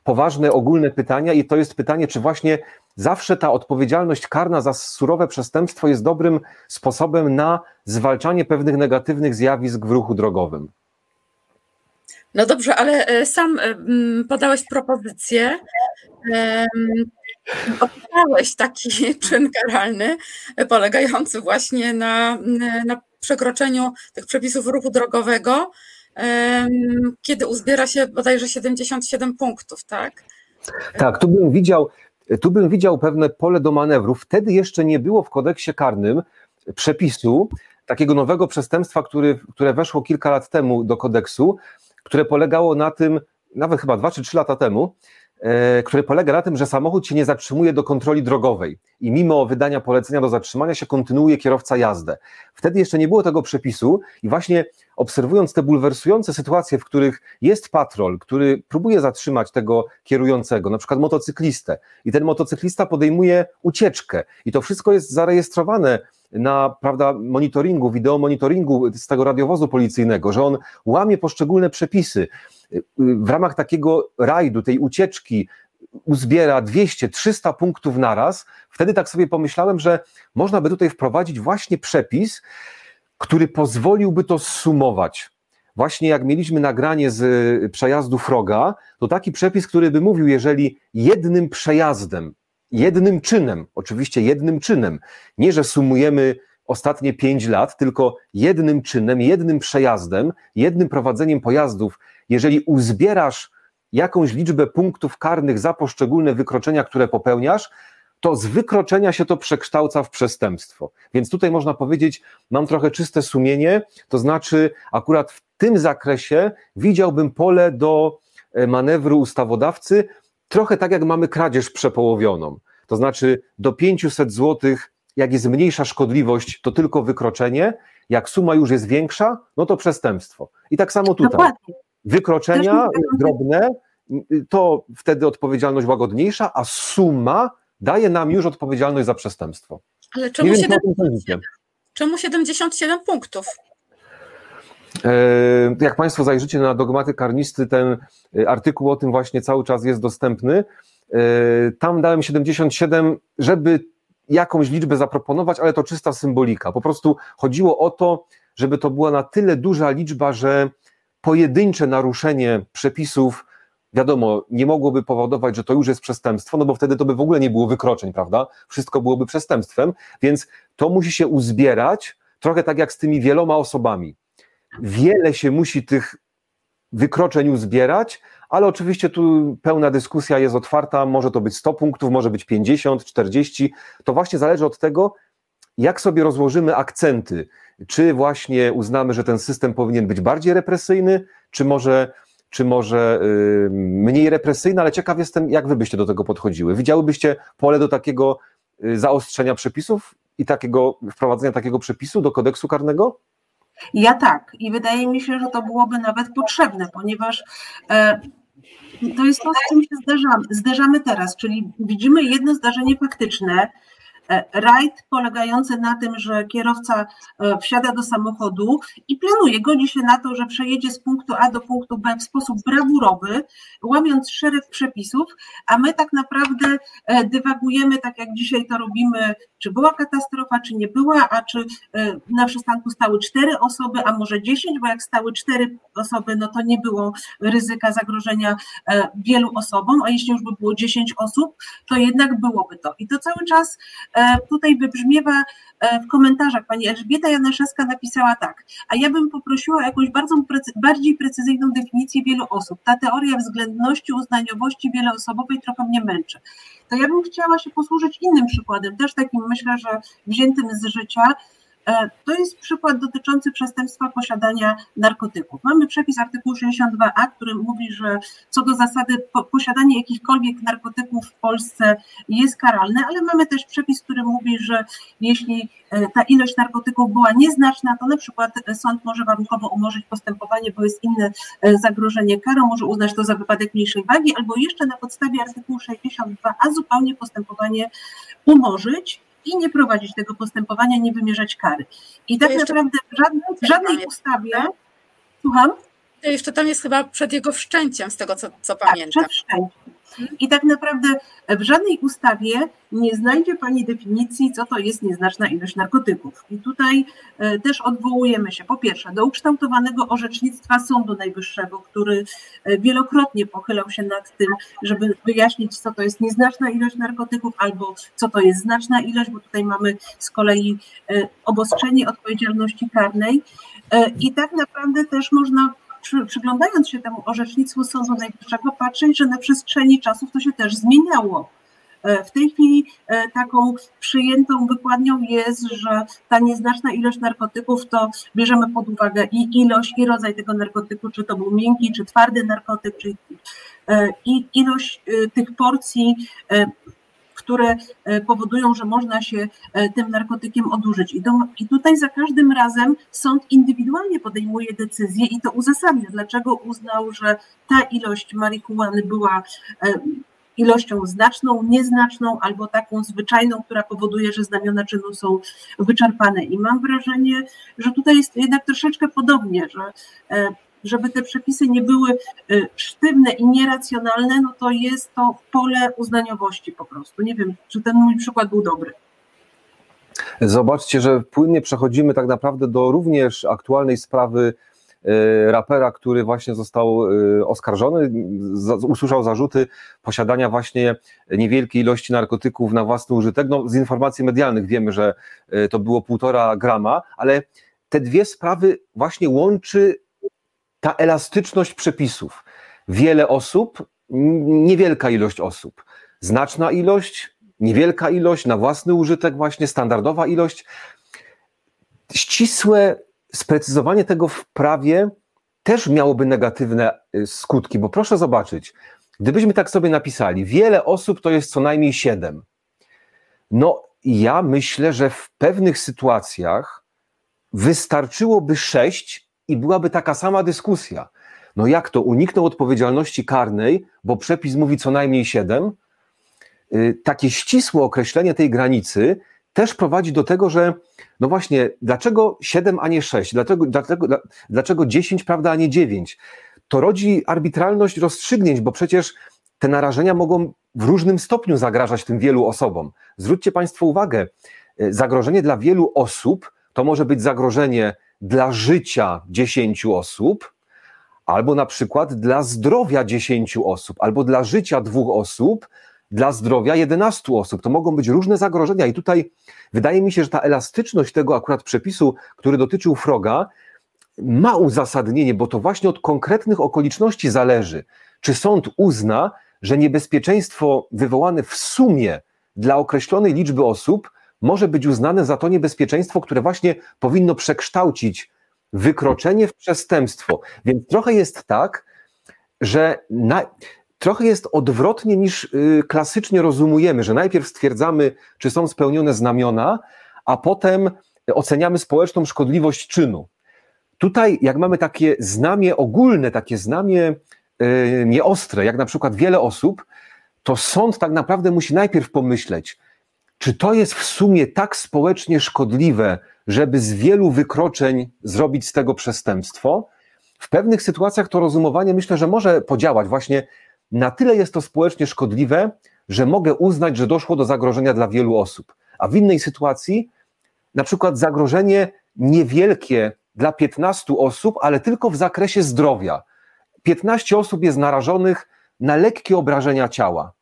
poważne, ogólne pytania i to jest pytanie, czy właśnie zawsze ta odpowiedzialność karna za surowe przestępstwo jest dobrym sposobem na zwalczanie pewnych negatywnych zjawisk w ruchu drogowym. No dobrze, ale e, sam e, podałeś propozycję, opisałeś taki czyn karalny polegający właśnie na, na przekroczeniu tych przepisów ruchu drogowego, kiedy uzbiera się bodajże 77 punktów, tak? Tak, tu bym widział, tu bym widział pewne pole do manewru. Wtedy jeszcze nie było w kodeksie karnym przepisu takiego nowego przestępstwa, który, które weszło kilka lat temu do kodeksu, które polegało na tym, nawet chyba dwa czy trzy lata temu, e, które polega na tym, że samochód się nie zatrzymuje do kontroli drogowej i mimo wydania polecenia do zatrzymania się kontynuuje kierowca jazdę. Wtedy jeszcze nie było tego przepisu i właśnie obserwując te bulwersujące sytuacje, w których jest patrol, który próbuje zatrzymać tego kierującego, na przykład motocyklistę i ten motocyklista podejmuje ucieczkę i to wszystko jest zarejestrowane na prawda, monitoringu, wideomonitoringu z tego radiowozu policyjnego, że on łamie poszczególne przepisy. W ramach takiego rajdu, tej ucieczki, uzbiera 200, 300 punktów naraz, wtedy tak sobie pomyślałem, że można by tutaj wprowadzić właśnie przepis, który pozwoliłby to sumować. Właśnie jak mieliśmy nagranie z przejazdu Froga, to taki przepis, który by mówił, jeżeli jednym przejazdem jednym czynem, oczywiście jednym czynem. Nie, że sumujemy ostatnie pięć lat, tylko jednym czynem, jednym przejazdem, jednym prowadzeniem pojazdów. Jeżeli uzbierasz jakąś liczbę punktów karnych za poszczególne wykroczenia, które popełniasz, to z wykroczenia się to przekształca w przestępstwo. Więc tutaj można powiedzieć, mam trochę czyste sumienie, to znaczy akurat w tym zakresie widziałbym pole do e, manewru ustawodawcy, trochę tak jak mamy kradzież przepołowioną. To znaczy do 500 zł, jak jest mniejsza szkodliwość, to tylko wykroczenie, jak suma już jest większa, no to przestępstwo. I tak samo tutaj. Wykroczenia drobne, to wtedy odpowiedzialność łagodniejsza, a suma daje nam już odpowiedzialność za przestępstwo. Ale czemu, 77, czemu 77 punktów? E, jak Państwo zajrzycie na dogmaty karnisty, ten e, artykuł o tym właśnie cały czas jest dostępny. E, tam dałem 77, żeby jakąś liczbę zaproponować, ale to czysta symbolika. Po prostu chodziło o to, żeby to była na tyle duża liczba, że pojedyncze naruszenie przepisów, wiadomo, nie mogłoby powodować, że to już jest przestępstwo, no bo wtedy to by w ogóle nie było wykroczeń, prawda? Wszystko byłoby przestępstwem, więc to musi się uzbierać, trochę tak jak z tymi wieloma osobami wiele się musi tych wykroczeń uzbierać, ale oczywiście tu pełna dyskusja jest otwarta, może to być 100 punktów, może być 50, 40, to właśnie zależy od tego, jak sobie rozłożymy akcenty, czy właśnie uznamy, że ten system powinien być bardziej represyjny, czy może, czy może yy, mniej represyjny, ale ciekaw jestem, jak wy byście do tego podchodziły. Widziałybyście pole do takiego yy, zaostrzenia przepisów i takiego wprowadzenia takiego przepisu do kodeksu karnego? Ja tak. I wydaje mi się, że to byłoby nawet potrzebne, ponieważ e, to jest to, z czym się zderzamy, zderzamy teraz, czyli widzimy jedno zdarzenie faktyczne, rajd polegający na tym, że kierowca e, wsiada do samochodu i planuje, godzi się na to, że przejedzie z punktu A do punktu B w sposób brawurowy, łamiąc szereg przepisów, a my tak naprawdę e, dywagujemy, tak jak dzisiaj to robimy, czy była katastrofa, czy nie była, a czy na przystanku stały cztery osoby, a może dziesięć, bo jak stały cztery osoby, no to nie było ryzyka zagrożenia wielu osobom, a jeśli już by było dziesięć osób, to jednak byłoby to. I to cały czas E, tutaj wybrzmiewa e, w komentarzach pani Elżbieta Janaszewska napisała tak, a ja bym poprosiła o jakąś bardzo, bardziej precyzyjną definicję wielu osób. Ta teoria względności, uznaniowości wieloosobowej trochę mnie męczy. To ja bym chciała się posłużyć innym przykładem, też takim myślę, że wziętym z życia, E, to jest przykład dotyczący przestępstwa posiadania narkotyków. Mamy przepis artykułu 62a, który mówi, że co do zasady posiadanie jakichkolwiek narkotyków w Polsce jest karalne, ale mamy też przepis, który mówi, że jeśli e, ta ilość narkotyków była nieznaczna, to na przykład sąd może warunkowo umorzyć postępowanie, bo jest inne e, zagrożenie karą, może uznać to za wypadek mniejszej wagi, albo jeszcze na podstawie artykułu 62a zupełnie postępowanie umorzyć i nie prowadzić tego postępowania, nie wymierzać kary. I tak naprawdę w żadnej, w żadnej ustawie, słucham? To jeszcze tam jest chyba przed jego wszczęciem, z tego co, co tak, pamiętam. Przed wszczęciem. I tak naprawdę w żadnej ustawie nie znajdzie Pani definicji, co to jest nieznaczna ilość narkotyków. I tutaj e, też odwołujemy się po pierwsze do ukształtowanego orzecznictwa Sądu Najwyższego, który e, wielokrotnie pochylał się nad tym, żeby wyjaśnić, co to jest nieznaczna ilość narkotyków albo co to jest znaczna ilość, bo tutaj mamy z kolei e, obostrzenie odpowiedzialności karnej. I tak naprawdę też można przy, przyglądając się temu orzecznictwu Sądu Najwyższego, patrzeć, że na przestrzeni czasów to się też zmieniało. E, w tej chwili e, taką przyjętą wykładnią jest, że ta nieznaczna ilość narkotyków to bierzemy pod uwagę i ilość, i rodzaj tego narkotyku, czy to był miękki, czy twardy narkotyk, czy e, i ilość tych porcji które e, powodują, że można się e, tym narkotykiem odurzyć. I, do, I tutaj za każdym razem sąd indywidualnie podejmuje decyzję i to uzasadnia, dlaczego uznał, że ta ilość marihuany była e, ilością znaczną, nieznaczną albo taką zwyczajną, która powoduje, że znamiona czynu są wyczerpane. I mam wrażenie, że tutaj jest jednak troszeczkę podobnie, że żeby te przepisy nie były y, sztywne i nieracjonalne, no to jest to pole uznaniowości po prostu. Nie wiem, czy ten mój przykład był dobry. Zobaczcie, że płynnie przechodzimy tak naprawdę do również aktualnej sprawy y, rapera, który właśnie został y, oskarżony, usłyszał zarzuty posiadania właśnie niewielkiej ilości narkotyków na własny użytek. No, z informacji medialnych wiemy, że to było półtora grama, ale te dwie sprawy właśnie łączy ta elastyczność przepisów. Wiele osób, niewielka ilość osób, znaczna ilość, niewielka ilość, na własny użytek, właśnie standardowa ilość. Ścisłe sprecyzowanie tego w prawie też miałoby negatywne y, skutki, bo proszę zobaczyć, gdybyśmy tak sobie napisali, wiele osób to jest co najmniej siedem. No, ja myślę, że w pewnych sytuacjach wystarczyłoby sześć i byłaby taka sama dyskusja. No jak to uniknął odpowiedzialności karnej, bo przepis mówi co najmniej siedem? Y, takie ścisłe określenie tej granicy też prowadzi do tego, że no właśnie, dlaczego 7, a nie 6? Dlaczego, dlaczego, dlaczego 10, prawda, a nie 9? To rodzi arbitralność rozstrzygnięć, bo przecież te narażenia mogą w różnym stopniu zagrażać tym wielu osobom. Zwróćcie Państwo uwagę, y, zagrożenie dla wielu osób to może być zagrożenie dla życia 10 osób, albo na przykład dla zdrowia 10 osób, albo dla życia dwóch osób, dla zdrowia 11 osób. To mogą być różne zagrożenia, i tutaj wydaje mi się, że ta elastyczność tego akurat przepisu, który dotyczył Froga, ma uzasadnienie, bo to właśnie od konkretnych okoliczności zależy. Czy sąd uzna, że niebezpieczeństwo wywołane w sumie dla określonej liczby osób może być uznane za to niebezpieczeństwo, które właśnie powinno przekształcić wykroczenie w przestępstwo. Więc trochę jest tak, że na, trochę jest odwrotnie niż y, klasycznie rozumujemy, że najpierw stwierdzamy, czy są spełnione znamiona, a potem oceniamy społeczną szkodliwość czynu. Tutaj, jak mamy takie znamie ogólne, takie znamie y, nieostre, jak na przykład wiele osób, to sąd tak naprawdę musi najpierw pomyśleć, czy to jest w sumie tak społecznie szkodliwe, żeby z wielu wykroczeń zrobić z tego przestępstwo? W pewnych sytuacjach to rozumowanie myślę, że może podziałać. Właśnie na tyle jest to społecznie szkodliwe, że mogę uznać, że doszło do zagrożenia dla wielu osób. A w innej sytuacji, na przykład zagrożenie niewielkie dla 15 osób, ale tylko w zakresie zdrowia. 15 osób jest narażonych na lekkie obrażenia ciała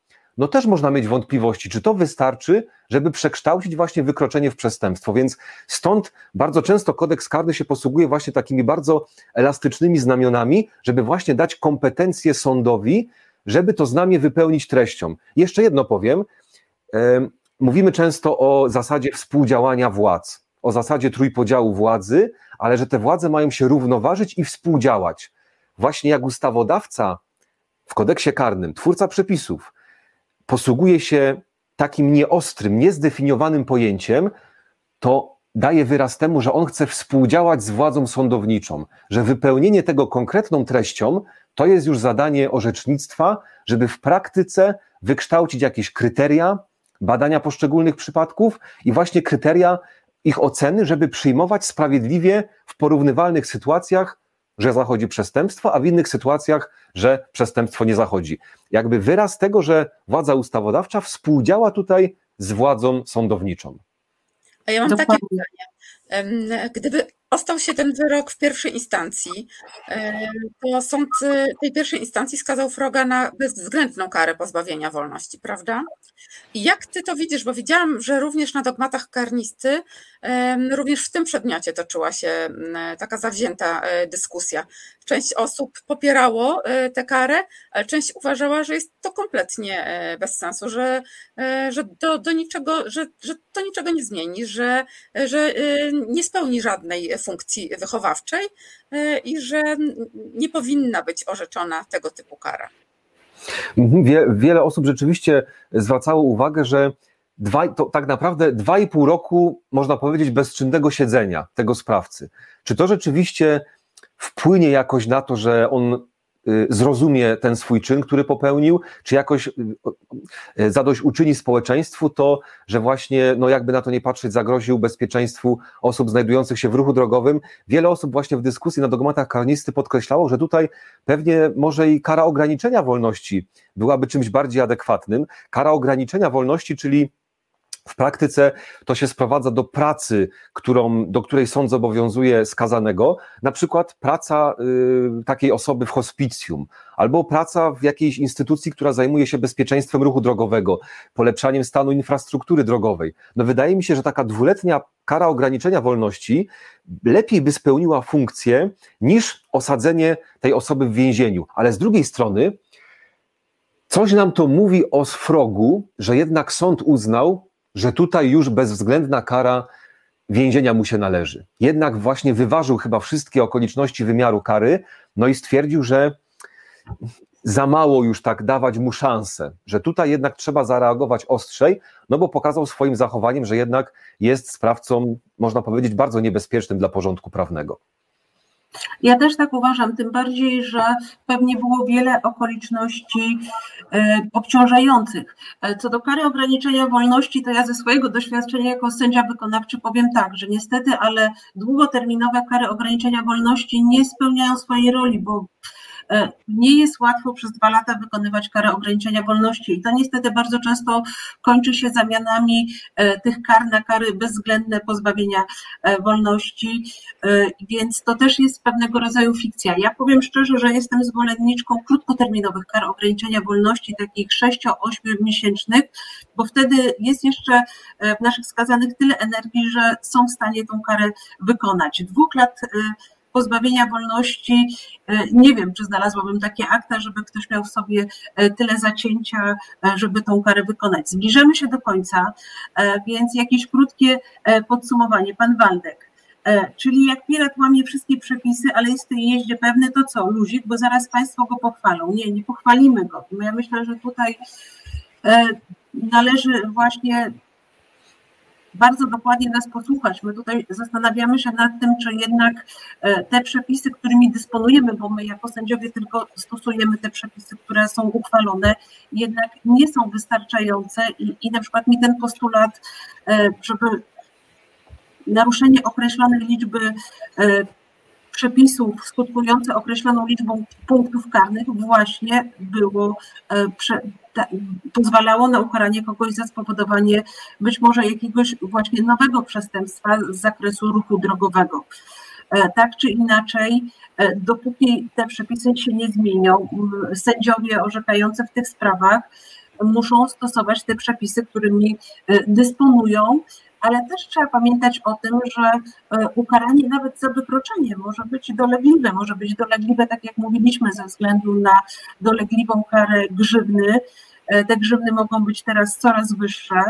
no też można mieć wątpliwości, czy to wystarczy, żeby przekształcić właśnie wykroczenie w przestępstwo. Więc stąd bardzo często kodeks karny się posługuje właśnie takimi bardzo elastycznymi znamionami, żeby właśnie dać kompetencje sądowi, żeby to znamie wypełnić treścią. Jeszcze jedno powiem. Mówimy często o zasadzie współdziałania władz, o zasadzie trójpodziału władzy, ale że te władze mają się równoważyć i współdziałać. Właśnie jak ustawodawca w kodeksie karnym, twórca przepisów, posługuje się takim nieostrym, niezdefiniowanym pojęciem, to daje wyraz temu, że on chce współdziałać z władzą sądowniczą, że wypełnienie tego konkretną treścią to jest już zadanie orzecznictwa, żeby w praktyce wykształcić jakieś kryteria badania poszczególnych przypadków i właśnie kryteria ich oceny, żeby przyjmować sprawiedliwie w porównywalnych sytuacjach że zachodzi przestępstwo, a w innych sytuacjach, że przestępstwo nie zachodzi. Jakby wyraz tego, że władza ustawodawcza współdziała tutaj z władzą sądowniczą. A ja mam Dokładnie. takie pytanie. Gdyby ostał się ten wyrok w pierwszej instancji, to sąd tej pierwszej instancji skazał Froga na bezwzględną karę pozbawienia wolności, prawda? I jak ty to widzisz? Bo widziałam, że również na dogmatach karnisty, również w tym przedmiocie toczyła się taka zawzięta e, dyskusja. Część osób popierało e, tę karę, ale część uważała, że jest to kompletnie e, bez sensu, że, że, do, do niczego, że, że to niczego nie zmieni, że, że nie spełni żadnej funkcji wychowawczej i że nie powinna być orzeczona tego typu kara. Mhm, wie, wiele osób rzeczywiście zwracało uwagę, że dwa, to tak naprawdę dwa i pół roku, można powiedzieć, bezczynnego siedzenia tego sprawcy. Czy to rzeczywiście wpłynie jakoś na to, że on Y, zrozumie ten swój czyn, który popełnił, czy jakoś y, y, zadośćuczyni społeczeństwu, to, że właśnie, no jakby na to nie patrzeć, zagroził bezpieczeństwu osób znajdujących się w ruchu drogowym. Wiele osób właśnie w dyskusji na dogmatach karnisty podkreślało, że tutaj pewnie może i kara ograniczenia wolności byłaby czymś bardziej adekwatnym. Kara ograniczenia wolności, czyli w praktyce to się sprowadza do pracy, którą, do której sąd zobowiązuje skazanego, na przykład praca y, takiej osoby w hospicjum, albo praca w jakiejś instytucji, która zajmuje się bezpieczeństwem ruchu drogowego, polepszaniem stanu infrastruktury drogowej. No wydaje mi się, że taka dwuletnia kara ograniczenia wolności lepiej by spełniła funkcję niż osadzenie tej osoby w więzieniu. Ale z drugiej strony, coś nam to mówi o Sfrogu, że jednak sąd uznał, że tutaj już bezwzględna kara więzienia mu się należy. Jednak właśnie wyważył chyba wszystkie okoliczności wymiaru kary, no i stwierdził, że za mało już tak dawać mu szansę, że tutaj jednak trzeba zareagować ostrzej, no bo pokazał swoim zachowaniem, że jednak jest sprawcą, można powiedzieć, bardzo niebezpiecznym dla porządku prawnego. Ja też tak uważam, tym bardziej, że pewnie było wiele okoliczności e, obciążających. E, co do kary ograniczenia wolności, to ja ze swojego doświadczenia jako sędzia wykonawczy powiem tak, że niestety, ale długoterminowe kary ograniczenia wolności nie spełniają swojej roli, bo nie jest łatwo przez dwa lata wykonywać karę ograniczenia wolności i to niestety bardzo często kończy się zamianami e, tych kar na kary bezwzględne pozbawienia e, wolności, więc to też jest pewnego rodzaju fikcja. Ja powiem szczerze, że jestem zwolenniczką krótkoterminowych kar ograniczenia wolności, takich 6-8 miesięcznych, bo wtedy jest jeszcze w naszych skazanych tyle energii, że są w stanie tą karę wykonać. Dwóch lat pozbawienia wolności, e, nie wiem, czy znalazłabym takie akta, żeby ktoś miał w sobie e, tyle zacięcia, e, żeby tą karę wykonać. Zbliżamy się do końca, więc jakieś krótkie podsumowanie. Pan Waldek. Czyli jak pirat łamie wszystkie przepisy, ale jest w tej jeździe pewny, to co, luzik, bo zaraz Państwo go pochwalą. Nie, nie pochwalimy go. Ja myślę, że tutaj należy właśnie bardzo dokładnie nas posłuchać. My tutaj zastanawiamy się nad tym, czy jednak e, te przepisy, którymi dysponujemy, bo my jako sędziowie tylko stosujemy te przepisy, które są uchwalone, jednak nie są wystarczające i, i na przykład mi ten postulat, e, żeby naruszenie określonej liczby e, przepisów skutkujące określoną liczbą punktów karnych właśnie było, prze, ta, pozwalało na ukaranie kogoś za spowodowanie być może jakiegoś właśnie nowego przestępstwa z zakresu ruchu drogowego. E, tak czy inaczej, e, dopóki te przepisy się nie zmienią, sędziowie orzekający w tych sprawach muszą stosować te przepisy, którymi e, dysponują, ale też trzeba pamiętać o tym, że e, ukaranie nawet za wykroczenie może być dolegliwe, może być dolegliwe, tak jak mówiliśmy, ze względu na dolegliwą karę grzywny. E, te grzywny mogą być teraz coraz wyższe.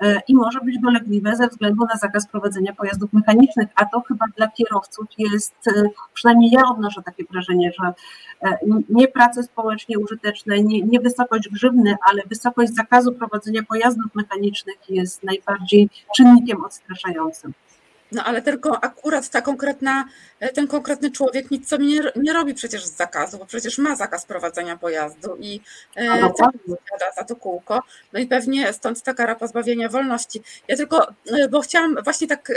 E, i może być dolegliwe ze względu na zakaz prowadzenia pojazdów mechanicznych, a to chyba dla kierowców jest, e, przynajmniej ja odnoszę takie wrażenie, że e, nie prace społecznie użyteczne, nie, nie wysokość grzywny, ale wysokość zakazu prowadzenia pojazdów mechanicznych jest najbardziej czynnikiem odstraszającym. No ale tylko akurat ta konkretna, ten konkretny człowiek nic sobie nie, nie robi przecież z zakazu, bo przecież ma zakaz prowadzenia pojazdu i e, za to kółko. No i pewnie stąd ta kara pozbawienia wolności. Ja tylko, e, bo chciałam właśnie tak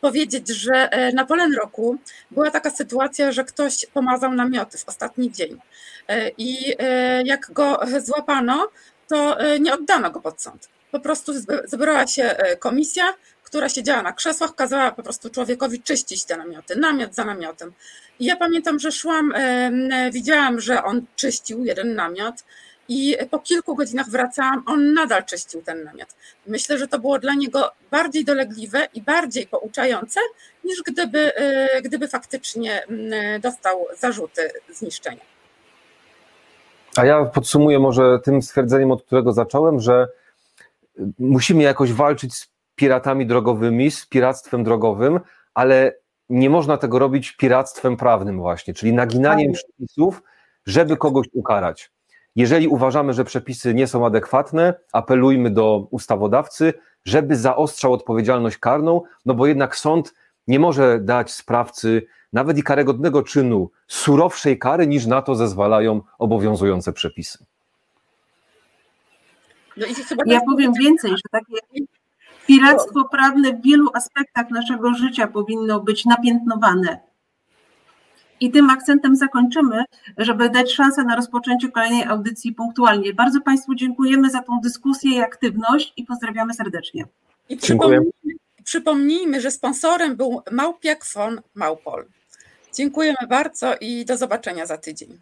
powiedzieć, że e, na Polen Roku była taka sytuacja, że ktoś pomazał namioty w ostatni dzień. I jak go złapano, to nie oddano go pod sąd. Po prostu zebrała się komisja, która siedziała na krzesłach, kazała po prostu człowiekowi czyścić te namioty, namiot za namiotem. I ja pamiętam, że szłam, widziałam, że on czyścił jeden namiot i po kilku godzinach wracałam, on nadal czyścił ten namiot. Myślę, że to było dla niego bardziej dolegliwe i bardziej pouczające, niż gdyby, e, gdyby faktycznie dostał zarzuty zniszczenia. A ja podsumuję może tym stwierdzeniem, od którego zacząłem, że musimy jakoś walczyć z piratami drogowymi, z piractwem drogowym, ale nie można tego robić piractwem prawnym właśnie, czyli naginaniem przepisów, żeby kogoś ukarać. Jeżeli uważamy, że przepisy nie są adekwatne, apelujmy do ustawodawcy, żeby zaostrzał odpowiedzialność karną, no bo jednak sąd nie może dać sprawcy nawet i karygodnego czynu surowszej kary, niż na to zezwalają obowiązujące przepisy. No ja powiem więcej, że takie piractwo prawne w wielu aspektach naszego życia powinno być napiętnowane. I tym akcentem zakończymy, żeby dać szansę na rozpoczęcie kolejnej audycji punktualnie. Bardzo Państwu dziękujemy za tą dyskusję i aktywność i pozdrawiamy serdecznie. I przypomnijmy, przypomnijmy że sponsorem był Małpiak von Małpol. Dziękujemy bardzo i do zobaczenia za tydzień.